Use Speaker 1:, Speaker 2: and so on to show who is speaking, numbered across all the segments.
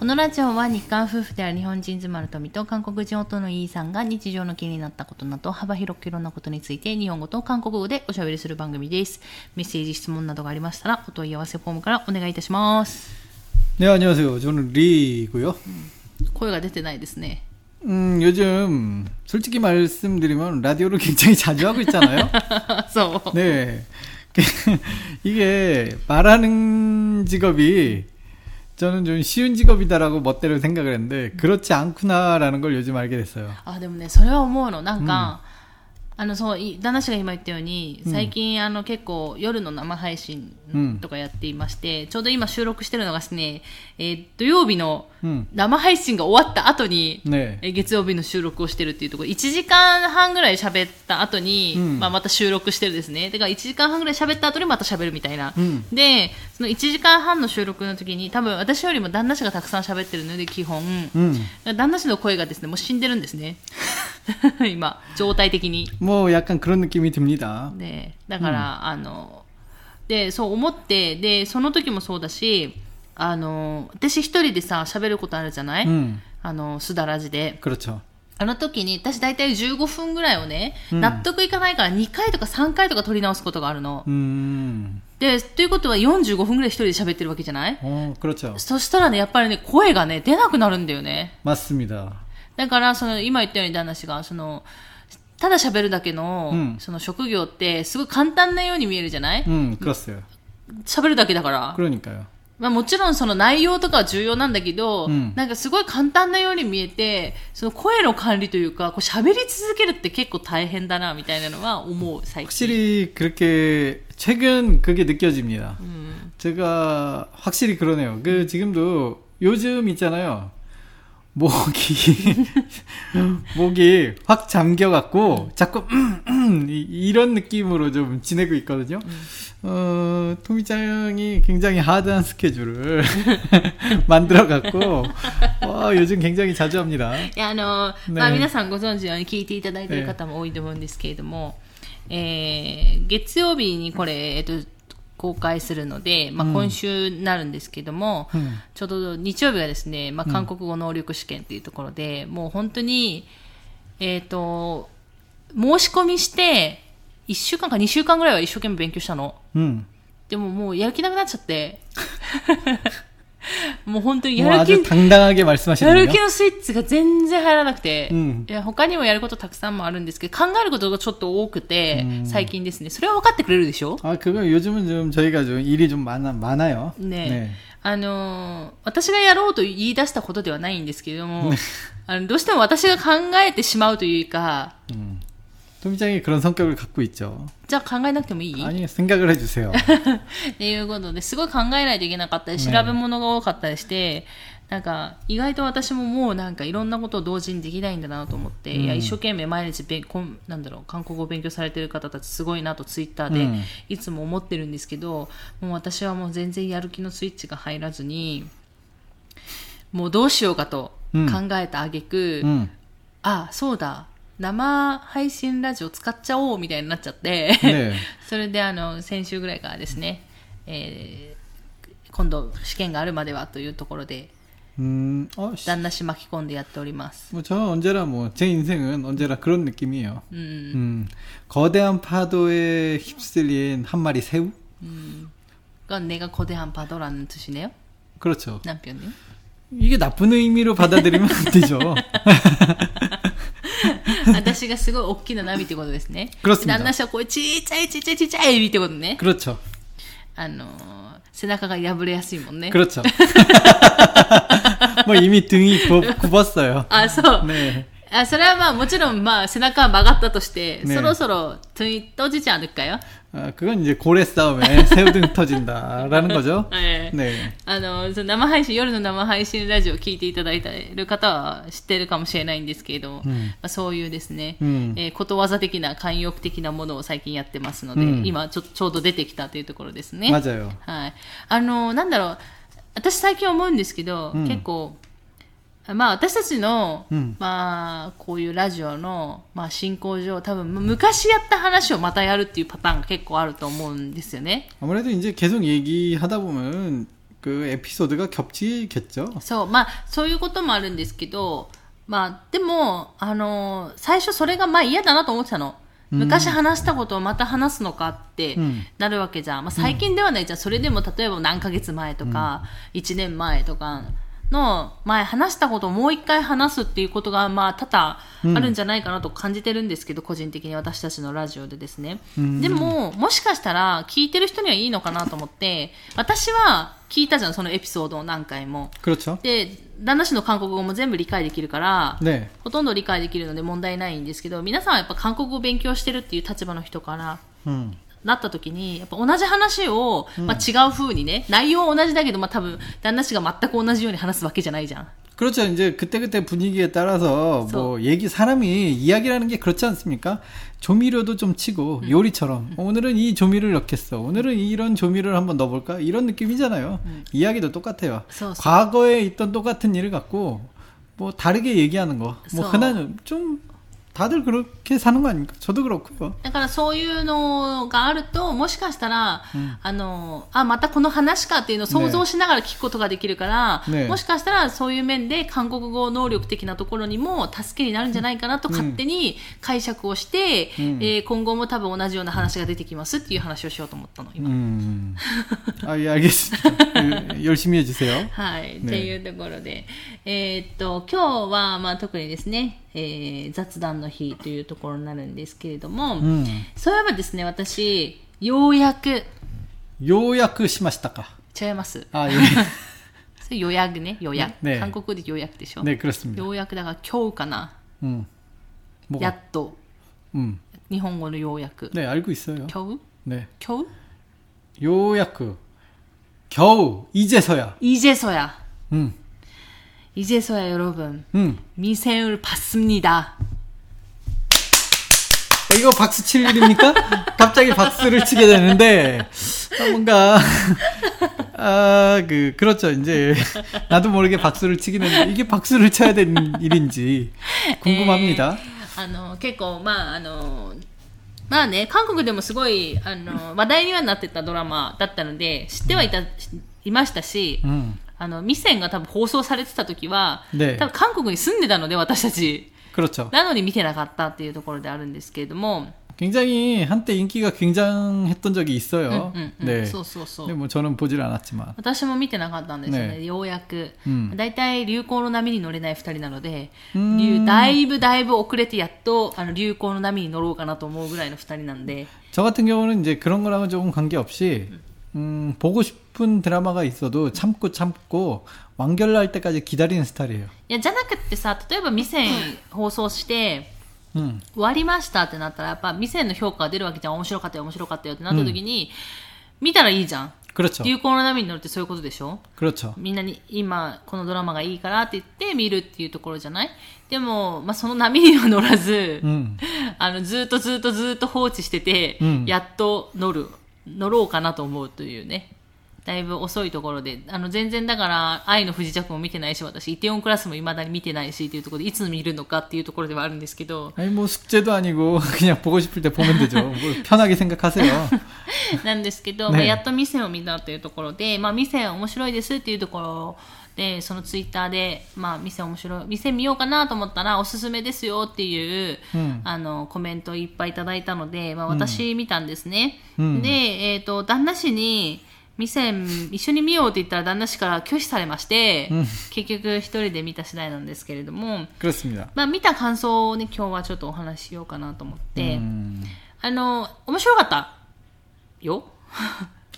Speaker 1: このラジオは日韓夫婦である日本人妻の富と韓国人夫のイーさんが日常の気になったことなど幅広くいろんなことについて日本語と韓国語でおしゃべりする番組です。メッセージ、質問などがありましたらお問い合わせフォームからお願いいたします。
Speaker 2: 네, 안녕하세요. 저는 리고요.
Speaker 1: 声が出てないですね。
Speaker 2: 음, 요즘 솔직히 말씀드리면 라디오를 굉장히 자주 하고 있잖아요.
Speaker 1: そう。
Speaker 2: 네. 이게 말하는 직업이 저는 좀 쉬운 직업이다라고 멋대로 생각을 했는데 그렇지 않구나라는 걸 요즘 알게 됐어요.
Speaker 1: あ、でもね、それは思うの。なんか、 あのそう旦那氏が今言ったように最近、うん、あの結構夜の生配信とかやっていまして、うん、ちょうど今収録してるのがですね、えー、土曜日の生配信が終わった後に、ね、月曜日の収録をしてるっていうところ。1時間半ぐらい喋った後に、
Speaker 2: うん、
Speaker 1: まあまた収録してるですね。だから1時間半ぐらい喋った後にまた喋るみたいな、でその1時間半の収録の時に多分私よりも旦那氏がたくさん喋ってるので基本、旦那氏の声がですねもう死んでるんですね。今、状態的に。
Speaker 2: 뭐 약간 그런 느낌이 듭니다.
Speaker 1: で、だから、あの、で、そう思って、で、その時もそうだし、あの、私一人でさ、喋ることあるじゃない、
Speaker 2: 음.
Speaker 1: あの、すだらじで。
Speaker 2: 그렇죠.
Speaker 1: あの時に、私大体15分ぐらいをね、
Speaker 2: うん
Speaker 1: 納得いかないから2回とか3回とか取り直すことがあるの。
Speaker 2: 음.
Speaker 1: で、ということは45分ぐらい一人で喋ってるわけじゃない
Speaker 2: 어, 그렇죠.
Speaker 1: そしたらね、やっぱりね、声がね、出なくなるんだよね。
Speaker 2: 맞습니다.
Speaker 1: だから、その、今言ったように旦那氏が、その、ただ喋るだけの、
Speaker 2: うん
Speaker 1: その職業って、すごい簡単なように見えるじゃない
Speaker 2: 음, 그렇어요.
Speaker 1: 喋るだけだから。
Speaker 2: 그러니까요.
Speaker 1: まあもちろんその内容とかは重要なんだけど、
Speaker 2: うん
Speaker 1: なんかすごい簡単なように見えて、その声の管理というか、こう喋り続けるって結構大変だな、みたいなのは思う、最近。
Speaker 2: 확실히 그렇게 최근 그게 느껴집니다.
Speaker 1: うん。
Speaker 2: 제가 확실히 그러네요. 그 지금도 요즘 있잖아요. 목이 목이 확 잠겨갖고 자꾸 음, 음, 이- 이런 느낌으로 좀 지내고 있거든요. 어, 토미짱이 굉장히 하드한 스케줄을 만들어갖고 와, 요즘 굉장히 자주 합니다.
Speaker 1: いや、あの、
Speaker 2: ね
Speaker 1: まあ皆さんご存知のように聞いていただいている方も多いと思うんですけれども、えー、月曜日にこれ、えっと、 公開するので、まあ今週になるんですけども、
Speaker 2: 음.
Speaker 1: ちょうど日曜日がですね、まあ、韓国語能力試験っていうところで、もう本当に、えっ、と、申し込みして、1週間か2週間ぐらいは一生懸命勉強したの。
Speaker 2: 음.
Speaker 1: でももうやる気なくなっちゃって。もう本当に
Speaker 2: 뭐
Speaker 1: やる気
Speaker 2: 아주 、 당당하게
Speaker 1: やる
Speaker 2: 말씀하시는군요.
Speaker 1: 気のスイッチが全然入らなくて、
Speaker 2: うん
Speaker 1: いや他にもやることたくさんもあるんですけど、考えることがちょっと多くて、
Speaker 2: うん
Speaker 1: 最近ですね。それは分かってくれるでしょ
Speaker 2: 아, 그거 요즘은 좀 저희가 좀 일이 좀 많아, 많아요.
Speaker 1: ねあのー私がやろうと言い出したことではないんですけれども、あのどうしても私が考えてしまうというか、
Speaker 2: 음. 토미짱이 그런 성격을 갖고 있죠.
Speaker 1: じゃあ考えなくてもいい
Speaker 2: 아니, 생각을 해주세요.
Speaker 1: っていうことで、すごい考えないといけなかったり、調
Speaker 2: ね
Speaker 1: べ物が多かったりして、なんか、意外と私ももうなんかいろんなことを同時にできないんだなと思って、
Speaker 2: うん
Speaker 1: いや、一生懸命毎日べんこん、なんだろう、韓国語を勉強されてる方たちすごいなとツイッターで
Speaker 2: うん
Speaker 1: いつも思ってるんですけど、もう私はもう全然やる気のスイッチが入らずに、もうどうしようかと
Speaker 2: うん
Speaker 1: 考えた挙句、
Speaker 2: 음.
Speaker 1: あ、そうだ、 生配信ラジオ使っちゃおうみたいになっちゃって、
Speaker 2: 네.
Speaker 1: それであの先週ぐらいからですね、えー今度試験があるまではというところで
Speaker 2: 음, 어, 씨.
Speaker 1: 旦那氏巻き込んでやっております。
Speaker 2: 뭐, 저는 언제나 뭐, 제 인생은 언제나 그런 느낌이에요.
Speaker 1: うん。
Speaker 2: 음, 거대한 파도에 휩쓸린 한 마리 새우?
Speaker 1: が내가 거대한 파도라는 뜻이네요.
Speaker 2: 그렇죠.
Speaker 1: 남편이요.
Speaker 2: 이게 나쁜 의미로 받아들이면 안 되죠.
Speaker 1: 私がすごい大きな波ってことですね。
Speaker 2: 그렇습니다
Speaker 1: 旦那氏はこうちっちゃいちっちゃいちっちゃいエビってことね。
Speaker 2: 그렇죠.
Speaker 1: あのー背中が破れやすいもんね。
Speaker 2: 그렇죠. 뭐 이미 등이 굽, 굽었어요.
Speaker 1: あ、そう。
Speaker 2: 네.
Speaker 1: あそれはまあもちろんまあ背中は曲がったとして、
Speaker 2: ね
Speaker 1: そろそろトゥイッとじちゃんかよ。
Speaker 2: 아, 그건 이제 고래 싸움에 새우등 터진다라는 거죠.
Speaker 1: ええ
Speaker 2: 네.
Speaker 1: あの、その生配信、夜の生配信ラジオを聞いていただいている方は知ってるかもしれないんですけれども、
Speaker 2: うん
Speaker 1: まあ、そういうですね、
Speaker 2: うん
Speaker 1: えーことわざ的な慣用句的なものを最近やってますので、
Speaker 2: うん
Speaker 1: 今ちょちょうど出てきたというところですね。
Speaker 2: 맞아요.
Speaker 1: はい。あの、なんだろう、私最近思うんですけど、
Speaker 2: うん
Speaker 1: 結構、 まあ私たちの、
Speaker 2: うん
Speaker 1: まあこういうラジオの、まあ進行上、多分昔やった話をまたやるっていうパターンが結構あると思うんですよね。
Speaker 2: 아무래도 이제 계속 얘기하다 보면 그 에피소드가 겹치겠죠.
Speaker 1: そう、まあ、そういうこともあるんですけど、まあ、でも、あの、最初それがまあ嫌だなと思ってたの。昔話したことをまた話すのかって
Speaker 2: うん
Speaker 1: なるわけじゃん。まあ、最近ではないじゃん。それでも例えば何ヶ月前とか、1年前とか の前話したことをもう一回話すっていうことが、まあ、多々あるんじゃないかなと感じてるんですけど、うん、個人的に私たちのラジオでですね。でも、もしかしたら聞いてる人にはいいのかなと思って、私は聞いたじゃん、そのエピソードを何回も。で、旦那氏の韓国語も全部理解できるから、
Speaker 2: ね、
Speaker 1: ほとんど理解できるので問題ないんですけど、皆さんはやっぱ韓国語を勉強してるっていう立場の人から、
Speaker 2: うん、
Speaker 1: なった時に、やっぱ同じ話を、まあ、違う風にね、内容は同じだけど、まあ、多分、旦那氏が全く同じように話すわけじゃないじゃん。
Speaker 2: 그렇죠. 이제 그때그때 분위기에 따라서 뭐 얘기 사람이 이야기라는 게 그렇지 않습니까? 조미료도 좀 치고 요리처럼 오늘은 이 조미료를 넣겠어. 오늘은 이런 조미료를 한번 넣어볼까? 이런 느낌이잖아요. 이야기도 똑같아요.
Speaker 1: そうそう
Speaker 2: 과거에 있던 똑같은 일을 갖고 뭐 다르게 얘기하는 거. 뭐
Speaker 1: 서-
Speaker 2: 흔한 좀 다들 그렇게 사는 거 아닙니까? 저도 그렇고요.
Speaker 1: だからそういうのがあると、もしかしたら、あの、あ、またこの話かっていうのを想像しながら聞くことができるから、
Speaker 2: ね
Speaker 1: もしかしたらそういう面で韓国語能力的なところにも助けになるんじゃないかなと勝手に解釈をして、
Speaker 2: うん
Speaker 1: えー今後も多分同じような話が出てきますっていう話をしようと思ったの、今。
Speaker 2: 음. 아, 예, 알겠습니다. 예, 열심히 해주세요.
Speaker 1: はい、
Speaker 2: ね
Speaker 1: っていうところで、えーっと、今日は、まあ特にですね、 えー雑談の日というところになるんですけれども、
Speaker 2: 음.
Speaker 1: そういえばですね、私、ようやく、
Speaker 2: 요약 시마시다까.
Speaker 1: 違います。
Speaker 2: 아, 예.
Speaker 1: それ予約ね、予約。
Speaker 2: ね
Speaker 1: 韓国語で予約でしょ。
Speaker 2: 네, 그렇습니다.
Speaker 1: ようやくだから今日かな。
Speaker 2: 음.
Speaker 1: や
Speaker 2: 뭐가?
Speaker 1: っと、
Speaker 2: 음.
Speaker 1: 日本語のようやく。
Speaker 2: 네, 알고 있어요.
Speaker 1: 今日
Speaker 2: 네.
Speaker 1: 今日
Speaker 2: 요약 겨우 이제서야.
Speaker 1: 이제서야.
Speaker 2: 음.
Speaker 1: 이제서야 여러분.
Speaker 2: 음.
Speaker 1: 미생을 봤습니다.
Speaker 2: 이거 박수 칠 일입니까? 갑자기 박수를 치게 되는데 아, 뭔가 아, 그 그렇죠. 이제 나도 모르게 박수를 치긴 했는데 이게 박수를 쳐야 되는 일인지 궁금합니다.
Speaker 1: あの、結構、まあ、あの、まあね、韓国でもすごい、あの、話題にはなってたドラマだったので、知ってはいた、いましたし、
Speaker 2: 음.
Speaker 1: あの、ミセンが多分放送されてた時は、
Speaker 2: ね
Speaker 1: 多分韓国に住んでたので、私たち。
Speaker 2: 그렇죠.
Speaker 1: なのに見てなかったっていうところであるんですけれども、
Speaker 2: 굉장히 한때 인기가 굉장했던 적이 있어요.
Speaker 1: うんうんうん
Speaker 2: 네.
Speaker 1: そうそうそう
Speaker 2: 근데 。뭐 저는 보질 않았지만.
Speaker 1: 私も見てなかったんですよね、
Speaker 2: ね
Speaker 1: ようやく。
Speaker 2: うん
Speaker 1: 大体流行の波に乗れない二人なので、
Speaker 2: うん
Speaker 1: 流だいぶだいぶ遅れてやっとあの流行の波に乗ろうかなと思うぐらいの二人なんで、
Speaker 2: 저 같은 경우는 이제 그런 거랑은 조금 관계없이 음, 보고 싶 은 드라마가 있어도 참고 참고 완결날 때까지 기다리는 스타일이에요.
Speaker 1: いや、じゃなくってさ、例えばミセン放送して、
Speaker 2: 음.
Speaker 1: 終わりましたってなったら、やっぱミセンの評価が出るわけじゃん。面白かったよ、面白かったよってなった時に、見たらいいじゃん。
Speaker 2: 그렇죠.
Speaker 1: 流行の波に乗るってそういうことでしょ
Speaker 2: 그렇죠.
Speaker 1: みんなに今このドラマがいいからって言って見るっていうところじゃないでも、まあ、その波には乗らず、
Speaker 2: 음.
Speaker 1: あのずっとずっとずっと放置してて、
Speaker 2: うん
Speaker 1: やっと乗る乗ろうかなと思うというね だいぶ遅いところであの全然だから愛の不時着も見てないし私イテオンクラスも未だに見てないしっていうところでいつ見るのかっていうところではあるんですけど
Speaker 2: 아니 뭐 숙제도 아니고 그냥 보고 싶을 때 보면 되죠. 뭐 편하게 생각하세요.
Speaker 1: なんですけど、
Speaker 2: ね
Speaker 1: まあ、やっと店を見たというところで、まあ、店面白いですっていうところで、そのツイッターで、まあ、店面白い、店見ようかなと思ったら、おすすめですよっていう、
Speaker 2: うん
Speaker 1: あの、コメントをいっぱいいただいたので、まあ、私見たんですね。
Speaker 2: うん
Speaker 1: で、えっ、と、旦那氏に、 店一緒に見ようって言ったら旦那氏から拒否されまして、結局一人で見た次第なんですけれどもまあ、見た感想を、ね、今日はちょっとお話ししようかなと思って。あの面白かった？よ。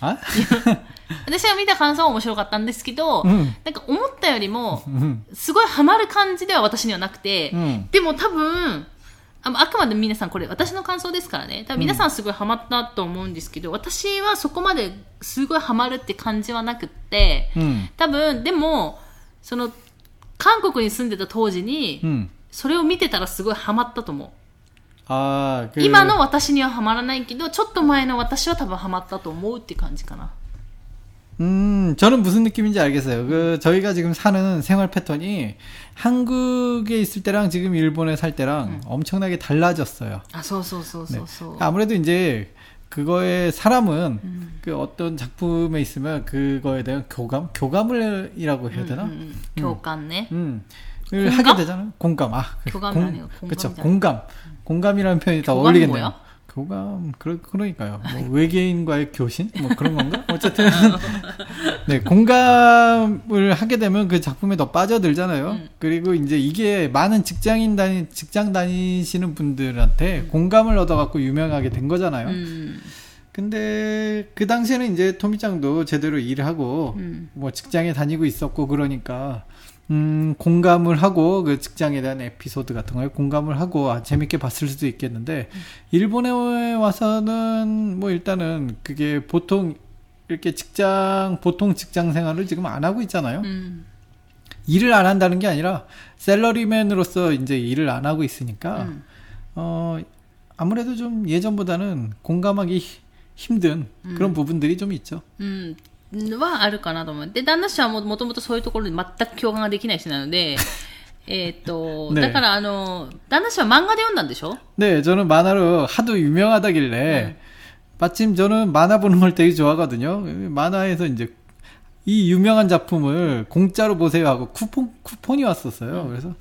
Speaker 1: 私が見た感想は面白かったんですけど、
Speaker 2: うん、
Speaker 1: なんか思ったよりも、すごいハマる感じでは私にはなくて、
Speaker 2: うん、
Speaker 1: でも多分ああくまで皆さんこれ私の感想ですからね。多分皆さんすごいハマったと思うんですけど、うん、私はそこまですごいハマるって感じはなくって、
Speaker 2: うん、
Speaker 1: 多分でもその韓国に住んでた当時に、
Speaker 2: うん、
Speaker 1: それを見てたらすごいハマったと思う。今の私にはハマらないけどちょっと前の私は多分ハマったと思うって感じかな。
Speaker 2: 음, 저는 무슨 느낌인지 알겠어요. 그, 저희가 지금 사는 생활 패턴이 한국에 있을 때랑 지금 일본에 살 때랑 음. 엄청나게 달라졌어요.
Speaker 1: 아, 소소소소.
Speaker 2: 네. 아무래도 이제 그거에 사람은
Speaker 1: 음.
Speaker 2: 그 어떤 작품에 있으면 그거에 대한 교감? 교감을이라고 해야 되나?
Speaker 1: 음, 음, 음. 음. 교감네?
Speaker 2: 음.
Speaker 1: 공감?
Speaker 2: 하게 되잖아요. 공감. 아, 그
Speaker 1: 교감이 아니고 공감.
Speaker 2: 그렇죠. 공감. 공감이라는 표현이 더 어울리겠네요.
Speaker 1: 뭐야?
Speaker 2: 교감, 그러, 그러니까요. 뭐 외계인과의 교신? 뭐 그런 건가? 어쨌든. 네, 공감을 하게 되면 그 작품에 더 빠져들잖아요.
Speaker 1: 음.
Speaker 2: 그리고 이제 이게 많은 직장인 다니, 직장 다니시는 분들한테 공감을 얻어갖고 유명하게 된 거잖아요.
Speaker 1: 음.
Speaker 2: 근데 그 당시에는 이제 토미짱도 제대로 일을 하고
Speaker 1: 음.
Speaker 2: 뭐 직장에 다니고 있었고 그러니까 음 공감을 하고 그 직장에 대한 에피소드 같은 거에 공감을 하고 아, 재밌게 봤을 수도 있겠는데 일본에 와서는 뭐 일단은 그게 보통 이렇게 직장 보통 직장 생활을 지금 안 하고 있잖아요.
Speaker 1: 음.
Speaker 2: 일을 안 한다는 게 아니라 셀러리맨으로서 이제 일을 안 하고 있으니까
Speaker 1: 음.
Speaker 2: 어 아무래도 좀 예전보다는 공감하기 히- 힘든 그런 부분들이 좀 있죠.
Speaker 1: うん、はあるかなと思う。で、旦那氏はももともとそういうところに全く共感ができない人なので、えーっと、
Speaker 2: ね
Speaker 1: だからあの、旦那氏は漫画で読んだんでしょ
Speaker 2: 네, 저는 만화로 하도 유명하다길래 마침 저는 만화 보는 걸 되게 좋아하거든요. 만화에서 이제 이 유명한 작품을 공짜로 보세요 하고 쿠폰 쿠폰이 왔었어요. 그래서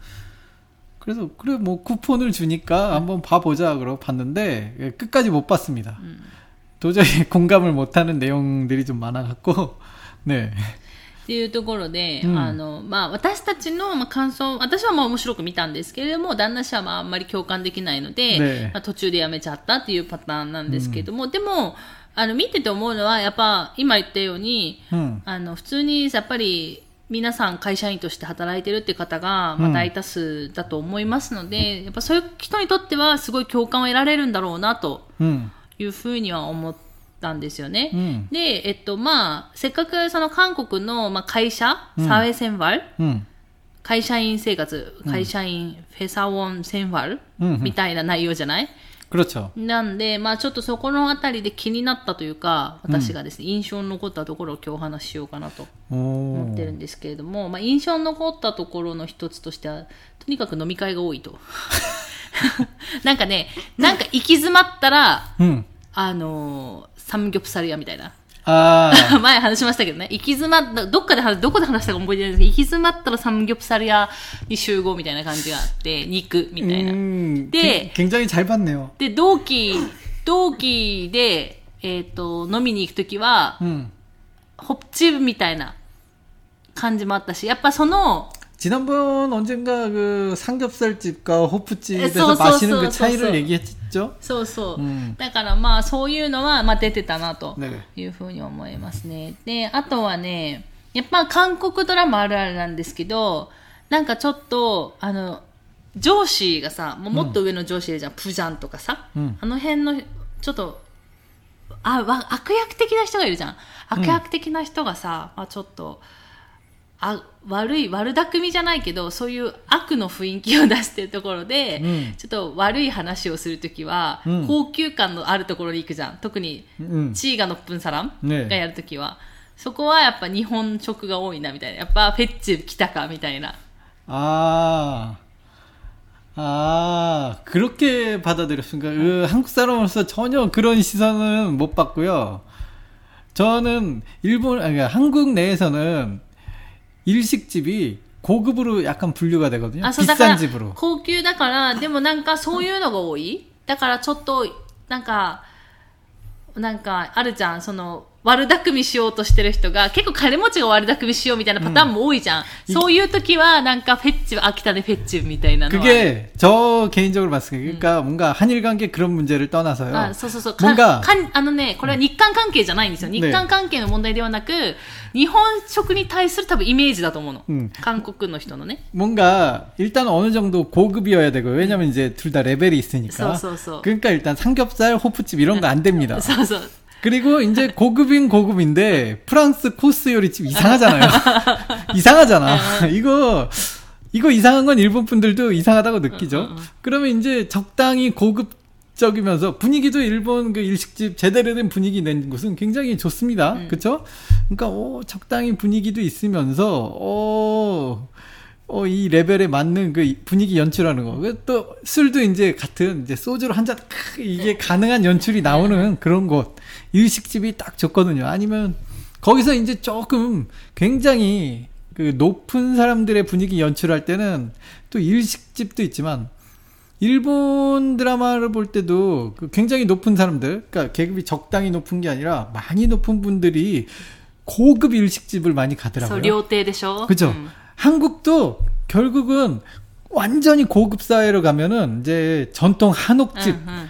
Speaker 2: 그래서 그래 뭐 쿠폰을 주니까 한번 봐보자 그러고 봤는데 예, 끝까지 못 봤습니다. 도저히 공감을 못하는 내용들이 좀 많아갖고 네.
Speaker 1: っていうところで、
Speaker 2: うん
Speaker 1: あの、まあ、私たちの、まあ、感想、私はまあ面白く見たんですけれども、旦那氏はまああんまり共感できないので、
Speaker 2: ね
Speaker 1: まあ、途中でやめちゃったっていうパターンなんですけれども、でも、あの、見てて思うのは、やっぱ、今言ったように、
Speaker 2: 음.
Speaker 1: あの、普通にやっぱり、皆さん会社員として働いてるって方が、まあ、
Speaker 2: うん
Speaker 1: 大多数だと思いますので、やっぱそういう人にとってはすごい共感を得られるんだろうなと
Speaker 2: 음.
Speaker 1: いうふうには思ったんですよね。
Speaker 2: うん、
Speaker 1: で、えっと、まあ、せっかくその韓国の、まあ、会社、サウェセンバル、会社員生活、会社員、フェサウォンセンバル、みたいな内容じゃない、なんで、まあちょっとそこのあたりで気になったというか、私がですね、うん、印象に残ったところを今日お話ししようかなと思ってるんですけれども、まあ印象に残ったところの一つとしては、とにかく飲み会が多いと。なんかね、なんか行き詰まったら、
Speaker 2: うん、
Speaker 1: あのーサムギョプサル屋みたいな。
Speaker 2: 아.
Speaker 1: 前話しましたけどね、行き詰まった、どっかで話、どこで話したか覚えてないんですけど、行き詰まったらサムギョプサル屋に集合みたいな感じがあって、肉みたいな。
Speaker 2: 음.
Speaker 1: 네.
Speaker 2: 굉- 굉장히 잘 봤네요.
Speaker 1: で、同期、同期で、えっ、と、飲みに行くときは、
Speaker 2: 음.
Speaker 1: ホップチーブみたいな感じもあったし、やっぱその、
Speaker 2: 지난번 언젠가 그 삼겹살집과 호프집에서
Speaker 1: 소, 소,
Speaker 2: 마시는
Speaker 1: 소,
Speaker 2: 그
Speaker 1: 소,
Speaker 2: 차이를
Speaker 1: 소.
Speaker 2: 얘기했죠.
Speaker 1: そうそう。
Speaker 2: うん
Speaker 1: だからまあそういうのは、まあ出てたなと
Speaker 2: ね
Speaker 1: いうふうに思いますね。で、あとはね、やっぱ韓国ドラマあるあるなんですけど、なんかちょっと、あの、上司がさ、もうもっと上の上司いるじゃん、プジャンとかさ、
Speaker 2: うん
Speaker 1: あの辺の、ちょっと、あ、わ悪役的な人がいるじゃん。悪役的な人がさ、まあちょっと、 あ悪い悪巧みじゃないけどそういう悪の雰囲気を出してるところで、
Speaker 2: うん
Speaker 1: ちょっと悪い話をするときは、
Speaker 2: うん
Speaker 1: 高級感のあるところに行くじゃん特に
Speaker 2: 음.
Speaker 1: チーガのプンサラン
Speaker 2: ね
Speaker 1: がやるときは、そこはやっぱ日本食が多いなみたいなやっぱフェッチ来たかみたいな
Speaker 2: 아. 아, 그렇게 받아들였습니까? 그 한국 사람으로서 전혀 그런 시선은 못 받고요. 저는 일본, 아니, 그러니까 한국 내에서는 일식집이 고급으로 약간 분류가 되거든요.
Speaker 1: あそうだから
Speaker 2: 비싼 집으로.
Speaker 1: 高級だからでもなんかそういうのが多いだからちょっとなんかなんかあるじゃんその 悪巧みしようとしてる人が結構金持ちが悪巧みしようみたいなパターンも多いじゃん、そういう時はなんかフェッチ秋田でフェッチみたいなのは
Speaker 2: 그게 저 개인적으로 봤을 때 그러니까 뭔가 한일 관계 그런 문제를 떠나서요.
Speaker 1: あそうそうそう。か
Speaker 2: 뭔가
Speaker 1: かんあのね、これは日韓関係じゃないんですよ。日韓関係の問題ではなく、日本食に対する多分イメージだと思うの。
Speaker 2: うん
Speaker 1: 韓国の人のね。
Speaker 2: 뭔가 일단 어느 정도 고급이어야 되고 왜냐면 이제 둘 다 레벨이 있으니까.
Speaker 1: 소, 소, 소.
Speaker 2: 그러니까 일단 삼겹살, 호프집 이런 거 안 됩니다.
Speaker 1: そうそう。
Speaker 2: 그리고 이제 고급인 고급인데 프랑스 코스 요리집 이상하잖아요. 이상하잖아. 이거 이거 이상한 건 일본 분들도 이상하다고 느끼죠. 그러면 이제 적당히 고급 적이면서 분위기도 일본 그 일식집 제대로 된 분위기 낸 곳은 굉장히 좋습니다. 그렇죠? 그러니까 어, 적당히 분위기도 있으면서 어 어, 이 레벨에 맞는 그 분위기 연출하는 거. 그또 술도 이제 같은 이제 소주로 한 잔 이게 가능한 연출이 나오는 그런 곳. 일식집이 딱 좋거든요. 아니면 거기서 이제 조금 굉장히 그 높은 사람들의 분위기 연출할 때는 또 일식집도 있지만 일본 드라마를 볼 때도 그 굉장히 높은 사람들, 그러니까 계급이 적당히 높은 게 아니라 많이 높은 분들이 고급 일식집을 많이 가더라고요.
Speaker 1: 료대되셔.
Speaker 2: 그죠.
Speaker 1: 음.
Speaker 2: 한국도 결국은 완전히 고급 사회로 가면은 이제 전통 한옥집, 음, 음.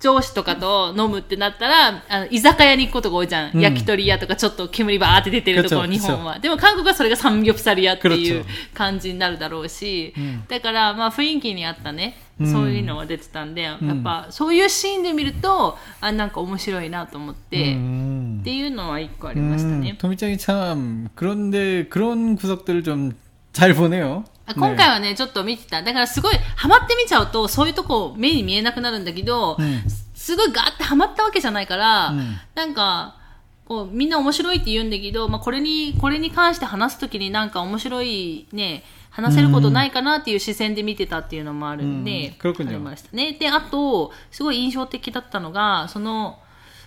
Speaker 1: 上司とかと飲むってなったらあの居酒屋に行くことが多いじゃん、
Speaker 2: うん
Speaker 1: 焼き鳥屋とかちょっと煙バーって出てるところ
Speaker 2: そう
Speaker 1: 日本はでも韓国はそれがサムギョプサル屋っていう
Speaker 2: そう
Speaker 1: 感じになるだろうし、
Speaker 2: ん
Speaker 1: だからまあ雰囲気に合ったね
Speaker 2: うん
Speaker 1: そういうのが出てたんで、や
Speaker 2: ん
Speaker 1: っぱそういうシーンで見るとあなんか面白いなと思って、
Speaker 2: 음.
Speaker 1: っていうのは一個ありましたね
Speaker 2: 음, 。 도미짱이 참 그런데 그런 구석들을 좀 잘 보네요.
Speaker 1: 今回はね、ね、ちょっと見てた。だからすごい、ハマって見ちゃうと、そういうとこ目に見えなくなるんだけど、すごいガーってハマったわけじゃないから、なんか、こう、みんな面白いって言うんだけど、まあ、これに、これに関して話すときになんか面白いね、話せることないかなっていう視線で見てたっていうのもあるんで、
Speaker 2: うん、
Speaker 1: ありましたね。で、あと、すごい印象的だったのが、その、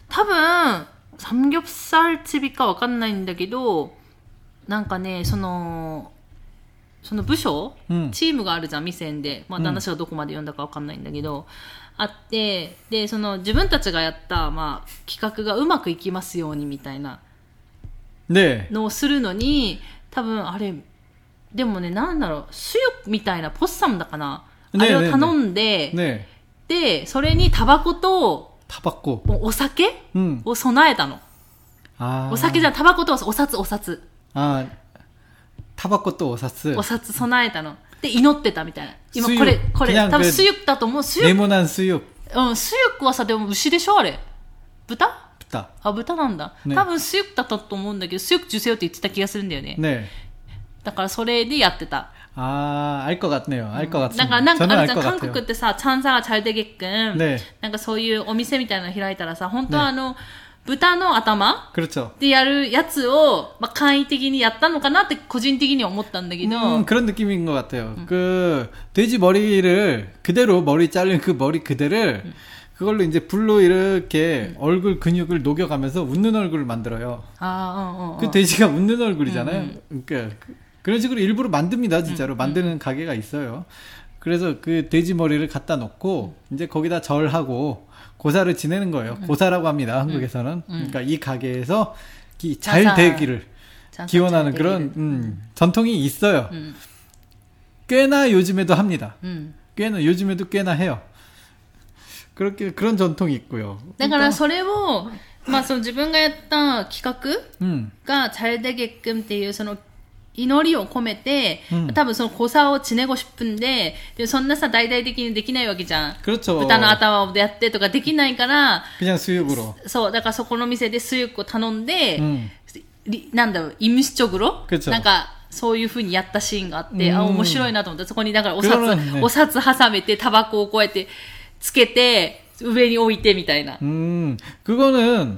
Speaker 1: 多分、サムギョプサルチビかわかんないんだけど、なんかね、その、その部署、
Speaker 2: うん、
Speaker 1: チームがあるじゃん、未線で。まあ、旦那氏がどこまで読んだかわかんないんだけど、うん、あって、で、その自分たちがやった、まあ、企画がうまくいきますようにみたいな、のをするのに、多分、あれ、でもね、なんだろう、主欲みたいなポッサムだかな。あれを頼んで、
Speaker 2: ねね
Speaker 1: で、それにタバコと、
Speaker 2: タバコ
Speaker 1: お酒、を備えたの。お酒じゃ、タバコとお札、お札。
Speaker 2: あ。바코 또 오사스.
Speaker 1: お札備えたの。で、祈ってたみたいな。今
Speaker 2: スユ
Speaker 1: これ、これ、
Speaker 2: 그냥
Speaker 1: 多分
Speaker 2: 그
Speaker 1: スユだと思う。スユ
Speaker 2: 네모난 수육.
Speaker 1: うん、スユクはさ、でも牛でしょあれ。豚
Speaker 2: 붙다.
Speaker 1: あ、豚なんだ。
Speaker 2: ね
Speaker 1: 多分スユクだったと思うんだけど、スユク受精って言ってた気がするんだよね。
Speaker 2: 네.
Speaker 1: だからそれでやってた。
Speaker 2: 아, 알 것 같네요. 알 것
Speaker 1: なん
Speaker 2: 같습니다.
Speaker 1: か、なんか
Speaker 2: 저는
Speaker 1: あ
Speaker 2: 알
Speaker 1: るじゃん、
Speaker 2: 것
Speaker 1: 韓
Speaker 2: 같아요.
Speaker 1: 国ってさ、チャンサがチャルデゲックン、
Speaker 2: ね
Speaker 1: なんかそういうお店みたいなの開いたらさ、本当はあの、 豚の頭
Speaker 2: 그렇죠.
Speaker 1: でやるやつを、まあ、簡易的にやったのかなって個人的には思ったんだけど、
Speaker 2: 음, 그런 느낌인 것 같아요. 그 돼지 머리를 그대로 머리 자른 그 머리 그대를 그걸로 이제 불로 이렇게 얼굴 근육을 녹여가면서 웃는 얼굴을 만들어요.
Speaker 1: ああ、うんうんうん。
Speaker 2: 그 돼지가 웃는 얼굴이잖아요. 그러니까 그- 그런 식으로 일부러 만듭니다. 진짜로 만드는 가게가 있어요. 그래서 그 돼지 머리를 갖다 놓고 이제 거기다 절하고 고사를 지내는 거예요. 고사라고 합니다. 한국에서는. 그러니까 이 가게에서 이 잘
Speaker 1: 자사.
Speaker 2: 되기를
Speaker 1: ちゃんと
Speaker 2: 기원하는
Speaker 1: ちゃんとやる
Speaker 2: 그런 음, 전통이 있어요.
Speaker 1: うん。
Speaker 2: 꽤나 요즘에도 합니다.
Speaker 1: うん。
Speaker 2: 꽤나 요즘에도 꽤나 해요. 그렇게 그런 전통이 있고요.
Speaker 1: だからそれを、まあその自分がやった企画
Speaker 2: 음,
Speaker 1: がチャルデゲックンっていうその 祈りを込めて、
Speaker 2: うん
Speaker 1: 多分その小さをちねごしぷんで、でそんなさ大々的にできないわけじゃん。
Speaker 2: 그렇죠.
Speaker 1: 豚の頭をやってとかできないから、
Speaker 2: 그냥 수육으로.
Speaker 1: そう、だからそこの店でスユックを頼んで、
Speaker 2: 음.
Speaker 1: りなんだろう、イムシチョグロ
Speaker 2: 그쵸
Speaker 1: なんか、そういう風にやったシーンがあって、
Speaker 2: うん
Speaker 1: あ、面白いなと思って、そこにだからお札、
Speaker 2: 그거는 네.
Speaker 1: お札挟めて、タバコをこうやってつけて、上に置いてみたいな。
Speaker 2: 음, 그거는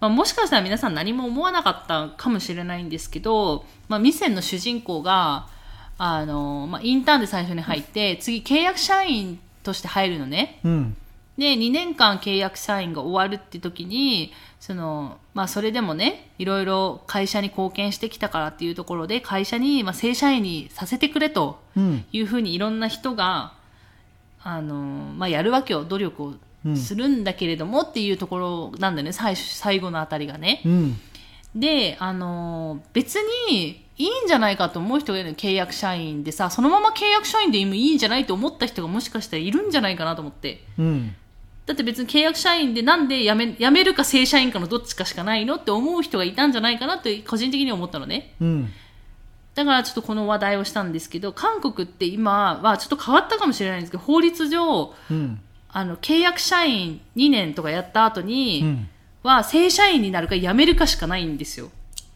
Speaker 1: まあ、もしかしたら皆さん何も思わなかったかもしれないんですけど、まあ、店の主人公が、あの、まあ、インターンで最初に入って、次契約社員として入るのね。
Speaker 2: 음,
Speaker 1: で、2年間契約社員が終わるって時に、その、まあそれでもね、いろいろ会社に貢献してきたからっていうところで、会社に、まあ正社員にさせてくれと
Speaker 2: 음,
Speaker 1: いうふうにいろんな人が、あの、まあ、やるわけよ。努力をするんだけれどもっていうところなんだよね、最初最後のあたりがね。
Speaker 2: うん。
Speaker 1: で、あの、別にいいんじゃないかと思う人がいるの契約社員でさ、そのまま契約社員で今いいんじゃないと思った人がもしかしたらいるんじゃないかなと思って。
Speaker 2: うん。
Speaker 1: だって別に契約社員でなんで辞め辞めるか正社員かのどっちかしかないのって思う人がいたんじゃないかなって個人的に思ったのね。
Speaker 2: うん。
Speaker 1: だからちょっとこの話題をしたんですけど、韓国って今はちょっと変わったかもしれないんですけど、法律上、
Speaker 2: うん。
Speaker 1: あの、契約社員2年とかやった後に、
Speaker 2: うん。
Speaker 1: は正社員になるか辞めるかしかないんですよ。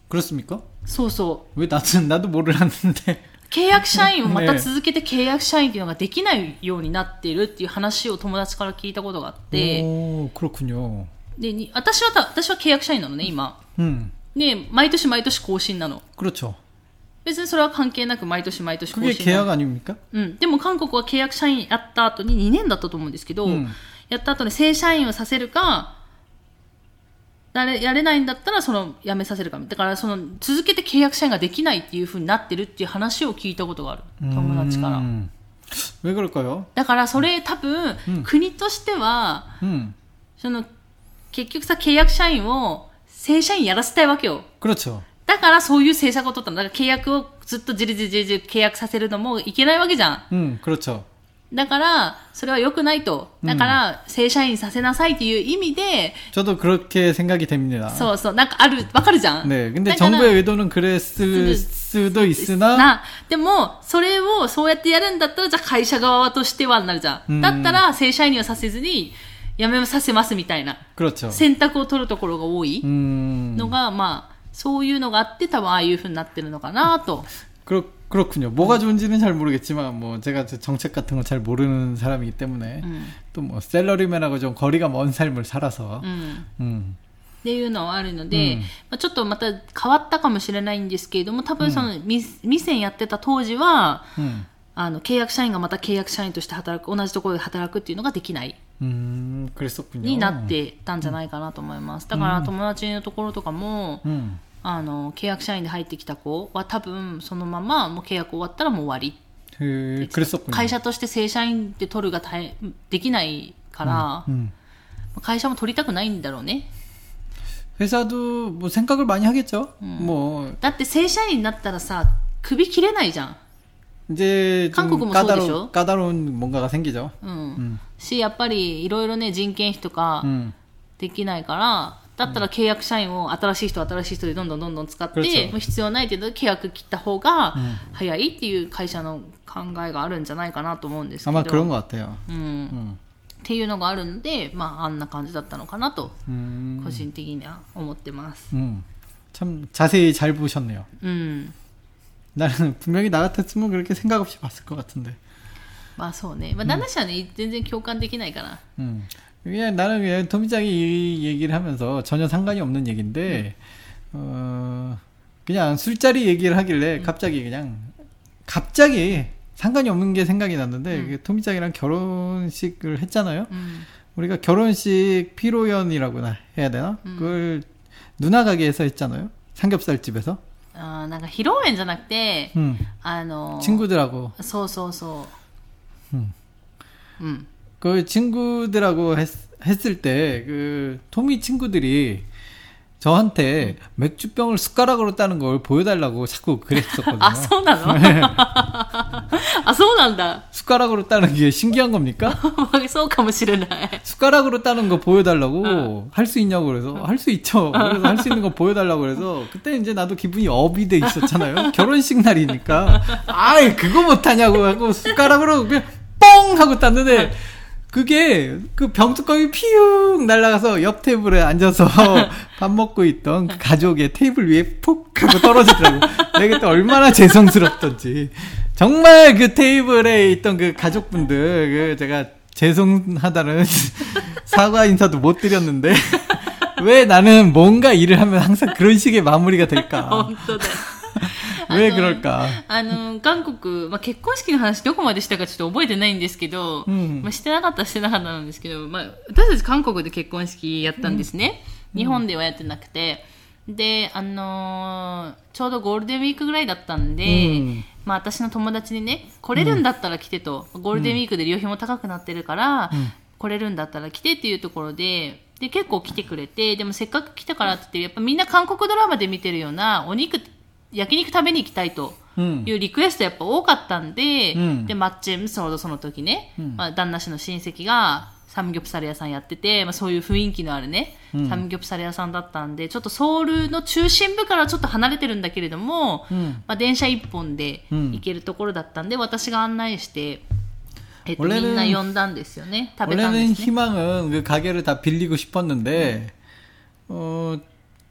Speaker 2: 그렇습니까?
Speaker 1: そうそう。
Speaker 2: 왜 나도 나도 몰랐는데.
Speaker 1: 契約社員をまた
Speaker 2: ね
Speaker 1: 続けて契約社員っていうのができないようになっているっていう話を友達から聞いたことがあって、
Speaker 2: 오, 그렇군요.
Speaker 1: で、に私はた、私は契約社員なのね、今。
Speaker 2: 음.
Speaker 1: で、毎年毎年更新なの。
Speaker 2: 그렇죠.
Speaker 1: 別にそれは関係なく毎年毎年更
Speaker 2: 그게
Speaker 1: 新な
Speaker 2: 계약
Speaker 1: の。
Speaker 2: 아닙니까?
Speaker 1: うん。でも韓国は契約社員やった後に2年だったと思うんですけど、
Speaker 2: うん
Speaker 1: やった後に正社員をさせるか、やれやれないんだったらその辞めさせるか。だからその続けて契約社員ができないっていう風になってるっていう話を聞いたことがある。友達から。
Speaker 2: 음. 왜 그럴까요?
Speaker 1: だからそれ多分、国としては、
Speaker 2: 음.
Speaker 1: その結局さ契約社員を正社員やらせたいわけよ。
Speaker 2: 그렇죠.
Speaker 1: だからそういう政策を取ったの。だから契約をずっとじりじりじりじり契約させるのもいけないわけじゃん。
Speaker 2: 음, 그렇죠.
Speaker 1: だから、それは良くないと。だから、正社員にさせなさいっていう意味で、
Speaker 2: 저도 그렇게 생각이 됩니다.
Speaker 1: そうそう、なんかある、わかるじゃん。
Speaker 2: 네, 근데
Speaker 1: だから
Speaker 2: 정부의 의도는 그랬을 수도 있으나
Speaker 1: な、でも、それをそうやってやるんだったら、じゃあ会社側としてはなるじゃん。
Speaker 2: うん
Speaker 1: だったら、正社員にはさせずに、辞めさせますみたいな、
Speaker 2: 그렇죠.
Speaker 1: 選択を取るところが多い
Speaker 2: 음.
Speaker 1: のが、まあ、 そういうのがあって、多分ああいう風になってるのかなと。
Speaker 2: 그렇, 그렇군요. 뭐가 좋은지는 잘 모르겠지만, 뭐, 제가 저 정책 같은 거 잘 모르는 사람이기 때문에,
Speaker 1: うん。
Speaker 2: 또 뭐, 셀러리맨하고 좀 거리가 먼 삶을 살아서,
Speaker 1: うん。
Speaker 2: 음,
Speaker 1: っていうのはあるので、
Speaker 2: うん
Speaker 1: まあ、ちょっとまた変わったかもしれないんですけれども、多分その、ミス店やってた当時は、
Speaker 2: 음,
Speaker 1: あの、契約社員がまた契約社員として働く、同じところで働くっていうのができない、
Speaker 2: 음, 그랬었군요.
Speaker 1: になってたんじゃないかなと思います。だから友達のところとかも、
Speaker 2: 음,
Speaker 1: あの、契約社員で入ってきた子は多分そのままもう契約終わったらもう終わり。
Speaker 2: 그, 그랬었군요.
Speaker 1: 会社として正社員で取るが大できないから、
Speaker 2: 음.
Speaker 1: 会社も取りたくないんだろうね。
Speaker 2: 회사도 뭐 생각을 많이 하겠죠. 뭐,
Speaker 1: だって正社員になったらさ、首切れないじゃん。
Speaker 2: 이제 좀
Speaker 1: 한국은 뭐
Speaker 2: 까다로,
Speaker 1: 소리죠?
Speaker 2: 까다로운 뭔가가 생기죠.
Speaker 1: うん。し、やっぱりいろいろね、人件費とか
Speaker 2: 음,
Speaker 1: できないから、だったら契約社員を新しい人新しい人でどんどんどんどん使って、
Speaker 2: 그렇죠
Speaker 1: もう必要ないけど契約切った方が早いっていう会社の考えがあるんじゃないかなと思うんですけど。
Speaker 2: 아마 그런 것 같아요.
Speaker 1: うん。
Speaker 2: 음,
Speaker 1: っていうのがあるので、まあ、あんな感じだったのかなと、
Speaker 2: 음,
Speaker 1: 個人的には思ってます。
Speaker 2: 음. 참 자세히 잘 보셨네요.
Speaker 1: うん。
Speaker 2: 나는 분명히 나 같았으면 그렇게 생각 없이 봤을 것 같은데.
Speaker 1: まあそうね。まあ、旦那氏はね、全然共感できないから。
Speaker 2: 음. 그냥 나는 그냥 토미짱이 이 얘기를 하면서 전혀 상관이 없는 얘기인데, 어, 그냥 술자리 얘기를 하길래 갑자기 그냥, 갑자기 상관이 없는 게 생각이 났는데, 그 토미짱이랑 결혼식을 했잖아요?
Speaker 1: うん。
Speaker 2: 우리가 결혼식 피로연이라고나 해야 되나? 그걸 누나 가게에서 했잖아요? 삼겹살집에서?
Speaker 1: あーなんか披露宴じゃなくて、
Speaker 2: 음.
Speaker 1: あの、
Speaker 2: 친구들하고
Speaker 1: そうそうそう。
Speaker 2: うん。
Speaker 1: うん。
Speaker 2: 그 친구들하고 했, 했을 때 그 토미 친구들이 저한테 맥주병을 숟가락으로 따는 걸 보여달라고 자꾸 그랬었거든요.
Speaker 1: 아, 서운하노? 네. 아, 서운한다.
Speaker 2: 숟가락으로 따는 게 신기한 겁니까?
Speaker 1: 막 서운하면
Speaker 2: 숟가락으로 따는 거 보여달라고 어. 할수 있냐고 그래서 할 수 있죠. 그래서 할 수 있는 거 보여달라고 그래서 그때 이제 나도 기분이 업이 돼 있었잖아요. 결혼식 날이니까. 아이, 그거 못하냐고 하고 숟가락으로 그냥 뻥! 하고 땄는데 아. 그게 그 병뚜껑이 피웅 날아가서 옆 테이블에 앉아서 밥 먹고 있던 그 가족의 테이블 위에 푹 하고 떨어지더라고. 내가 그때 얼마나 죄송스럽던지. 정말 그 테이블에 있던 그 가족분들, 그 제가 죄송하다는 사과 인사도 못 드렸는데, 왜 나는 뭔가 일을 하면 항상 그런 식의 마무리가 될까? 上黒か
Speaker 1: あの韓国、まあ、結婚式の話どこまでしたかちょっと覚えてないんですけど、まあ、してなかったらしてなかったんですけど、まあ、私たち韓国で結婚式やったんですね、日本ではやってなくて。であのー、ちょうどゴールデンウィークぐらいだったんで、
Speaker 2: うん。
Speaker 1: まあ、私の友達にね来れるんだったら来てと、ゴールデンウィークで旅費も高くなってるから、来れるんだったら来てっていうところでで結構来てくれてでもせっかく来たからってやっぱみんな韓国ドラマで見てるようなお肉焼肉食べに行きたいと。
Speaker 2: うん
Speaker 1: いうリクエストやっぱ多かったんで、
Speaker 2: うん
Speaker 1: で、マッチェム、そのその時ね、まあ、旦那氏の親戚がサムギョプサル屋さんやってて、まあ、そういう雰囲気のあるね、サムギョプサル屋さんだったんで、ちょっとソウルの中心部からちょっと離れてるんだけれども、
Speaker 2: ん
Speaker 1: まあ、電車一本で
Speaker 2: うん
Speaker 1: 行けるところだったんで、私が案内して、えっと、
Speaker 2: 원래는
Speaker 1: みんな呼んだんですよね。食べたん
Speaker 2: 원래는
Speaker 1: ですね。
Speaker 2: 희망은 그 가게를 다 빌리고 싶었는데 어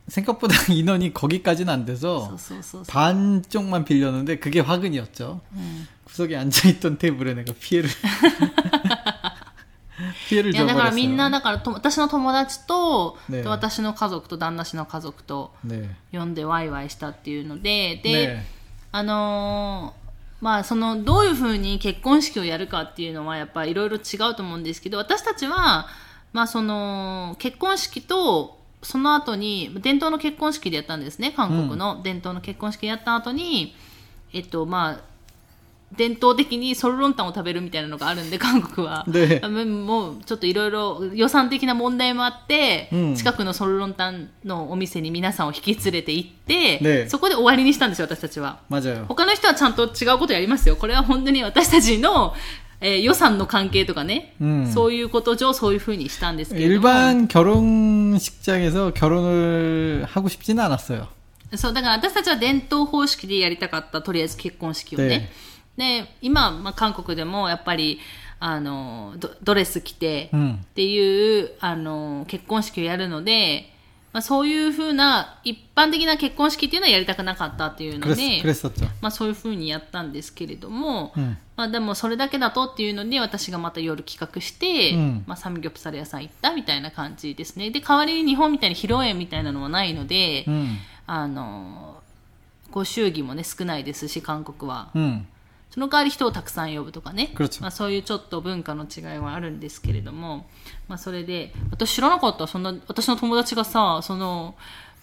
Speaker 2: 생각보다 인원이 거기까지는 안
Speaker 1: そう
Speaker 2: 돼서
Speaker 1: そうそうそう。
Speaker 2: 반 쪽만 빌렸는데 그게 화근이었죠. 구석에 앉아있던 테이블에 내가 피해를 피해를
Speaker 1: いやだから
Speaker 2: 줘버렸어요.
Speaker 1: みんなだからと私の友達と、
Speaker 2: ね
Speaker 1: で私の家族と旦那氏の家族と
Speaker 2: 네.
Speaker 1: 呼んでワイワイしたっていうのでで、
Speaker 2: 네.
Speaker 1: あのーまあそのどういうふうに結婚式をやるかっていうのはやっぱいろいろ違うと思うんですけど私たちはまあその結婚式と その後に、伝統の結婚式でやったんですね、韓国の。伝統の結婚式でやった後に、うん、えっと、まあ、伝統的にソルロンタンを食べるみたいなのがあるんで韓国は。もうちょっといろいろ予算的な問題もあって、
Speaker 2: うん、
Speaker 1: 近くのソルロンタンのお店に皆さんを引き連れて行ってそこで終わりにしたんですよ私たちは。他の人はちゃんと違うことやりますよ。これは本当に私たちのえー予算の関係とかね、
Speaker 2: うん
Speaker 1: そういうこと上そういうふうにしたんですけれども
Speaker 2: 일반 결혼식장에서 결혼을 하고 싶지는 않았어요.
Speaker 1: そう、だから私たちは伝統方式でやりたかった、とりあえず結婚式をね。で、今、まあ、韓国でもやっぱり、あの、ドドレス着て、
Speaker 2: うん
Speaker 1: っていう、あの、結婚式をやるので、 まあ、そういうふうな一般的な結婚式っていうのはやりたくなかったっていうので、まあ、そういうふうにやったんですけれども、
Speaker 2: うん、
Speaker 1: まあ、でもそれだけだとっていうので私がまた夜企画して、
Speaker 2: うん、
Speaker 1: まあ、サムギョプサル屋さん行ったみたいな感じですね。で代わりに日本みたいに披露宴みたいなのはないので、
Speaker 2: うん、
Speaker 1: あのご祝儀もね少ないですし韓国は。その代わり人をたくさん呼ぶとかね、まあ、そういうちょっと文化の違いはあるんですけれども、まあ、それで私知らなかったそんな私の友達がさその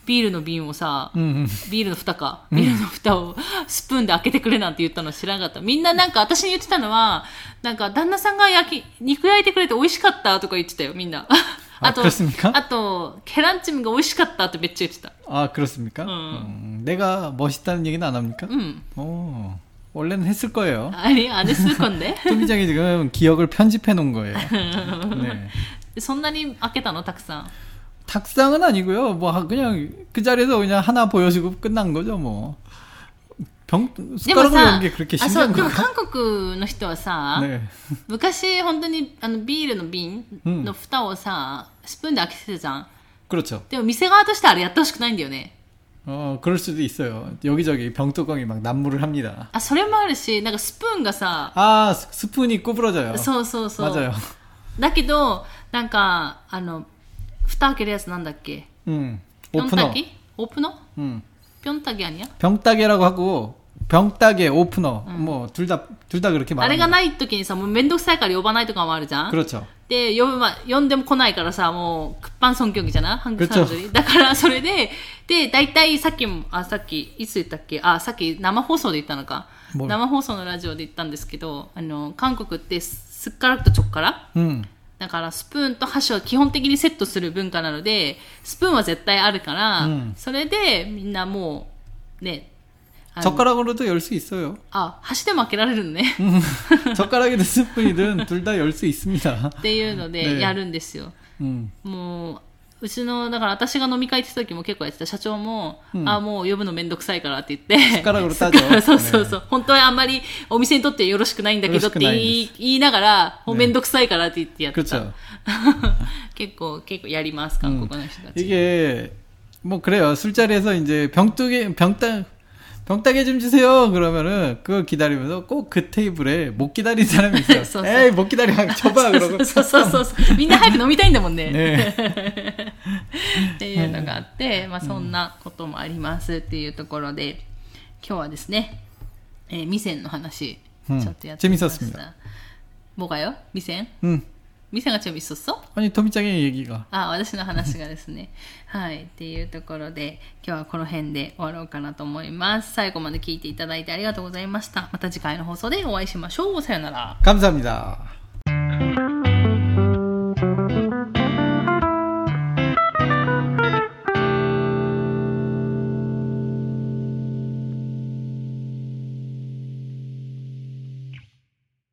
Speaker 1: ビールの瓶をさ、
Speaker 2: 음, 음.
Speaker 1: ビールの蓋か。ビールの蓋をスプーンで開けてくれなんて言ったの知らなかった。みんななんか私に言ってたのは、なんか旦那さんが焼き、肉焼いてくれて美味しかったとか言ってたよ、みんな。あと、
Speaker 2: 그렇습니까
Speaker 1: あと、ケランチムが美味しかったってめっちゃ言ってた。
Speaker 2: 아 그렇습니까? 음, 내가 멋있다는 얘기는 안 합니까?
Speaker 1: うん。
Speaker 2: 어, 원래는 했을 거예요.
Speaker 1: あれ、あれするこんで
Speaker 2: 토미장이 지금 기억을 편집해 놓은 거예요. 네.
Speaker 1: そんなに開けたのたくさん。
Speaker 2: 탁상은 아니고요. 뭐 하- 그냥 그 자리에서 그냥 하나 보여주고 끝난 거죠, 뭐. 병
Speaker 1: でも
Speaker 2: 숟가락으로
Speaker 1: さ
Speaker 2: 연 게 그렇게
Speaker 1: あ、そう、
Speaker 2: 신기한
Speaker 1: でも
Speaker 2: 거
Speaker 1: 韓国の人はさ、
Speaker 2: 네.
Speaker 1: 昔本当にあのビールの瓶の蓋をさ、スプーンで開けてたじゃん。
Speaker 2: 그렇죠.
Speaker 1: でも店側としてあれやってほしくないんだよね。
Speaker 2: 어, 그럴 수도 있어요. 여기저기 병뚜껑이 막 난무를 합니다.
Speaker 1: あ、それもあるし、なんかスプーンがさ、
Speaker 2: 아, 스- 스푼이 구부러져요.
Speaker 1: そうそうそう。
Speaker 2: 맞아요.
Speaker 1: だけど、なんか、あの、蓋開けるやつなんだっけ
Speaker 2: 음.
Speaker 1: ピョンタ
Speaker 2: 오프너.
Speaker 1: ギオープノ
Speaker 2: 음.
Speaker 1: ピョンタギアニャ
Speaker 2: 병따개라고 하고 병따개 오프너 뭐 둘 다 둘 다 그렇게
Speaker 1: あれが
Speaker 2: 말합니다.
Speaker 1: ない時にさ、もうめんどくさいから呼ばないとかもあるじゃん
Speaker 2: 그렇죠.
Speaker 1: で、呼ぶま、呼んでも来ないからさ、もう、クッパンソン競技じゃないハングサンドリだから、それで、で、大体さっきも、あ、さっき、いつ言ったっけあ、さっき生放送で言ったのか。
Speaker 2: もう
Speaker 1: 生放送のラジオで言ったんですけど、あの、韓国ってすっからとちょっから、
Speaker 2: 음.
Speaker 1: だからスプーンと箸を基本的にセットする文化なので、スプーンは絶対あるから、
Speaker 2: うん
Speaker 1: それでみんなもう、ね、あの
Speaker 2: 젓가락으로도 열 수 있어요.
Speaker 1: あ、箸でも開けられるのね。
Speaker 2: 젓가락이든 스푼이든 둘 다 열 수 있습니다.
Speaker 1: っていうので
Speaker 2: ね
Speaker 1: やるんですよ。
Speaker 2: 음.
Speaker 1: もう、うちの、だから私が飲み会行ってた時も結構やってた社長も、
Speaker 2: うん
Speaker 1: あ、もう呼ぶのめんどくさいからって言って。
Speaker 2: 숟가락으로 따져.
Speaker 1: そうそうそう。本当はあんまりお店にとってよろしくないんだけどって言
Speaker 2: よろしくない
Speaker 1: い言いながら、もう
Speaker 2: ね
Speaker 1: めんどくさいからって言ってやってた。
Speaker 2: 그렇죠.
Speaker 1: 結構、結構やります、韓国の人たち。
Speaker 2: 이게 뭐 그래요. 술자리에서 이제 병뚜개 병따 병따개 좀 주세요. 그러면은 그거 기다리면서 꼭 그 테이블에 못 기다린 사람이 있어요.
Speaker 1: 쏘, 쏘.
Speaker 2: 에이 못 기다려 줘봐 그러고
Speaker 1: そうそうそうそう。みんな早く飲みたいんだもんね。
Speaker 2: 네.
Speaker 1: っていうのがあって、まあそんなこともありますっていうところで、今日はですね、えー、ミセンの話、ち
Speaker 2: うん
Speaker 1: ょっとやってみました。
Speaker 2: 재밌었습니다
Speaker 1: 뭐가요? 미센?
Speaker 2: 음.
Speaker 1: 미생가 좀 있었어?
Speaker 2: 아니 토미짱의 얘기가
Speaker 1: あ、私の話がですね。はい。っていうところで、今日はこの辺で終わろうかなと思います。最後まで聞いていただいてありがとうございました。また次回の放送でお会いしましょう。さよなら。
Speaker 2: 감사합니다.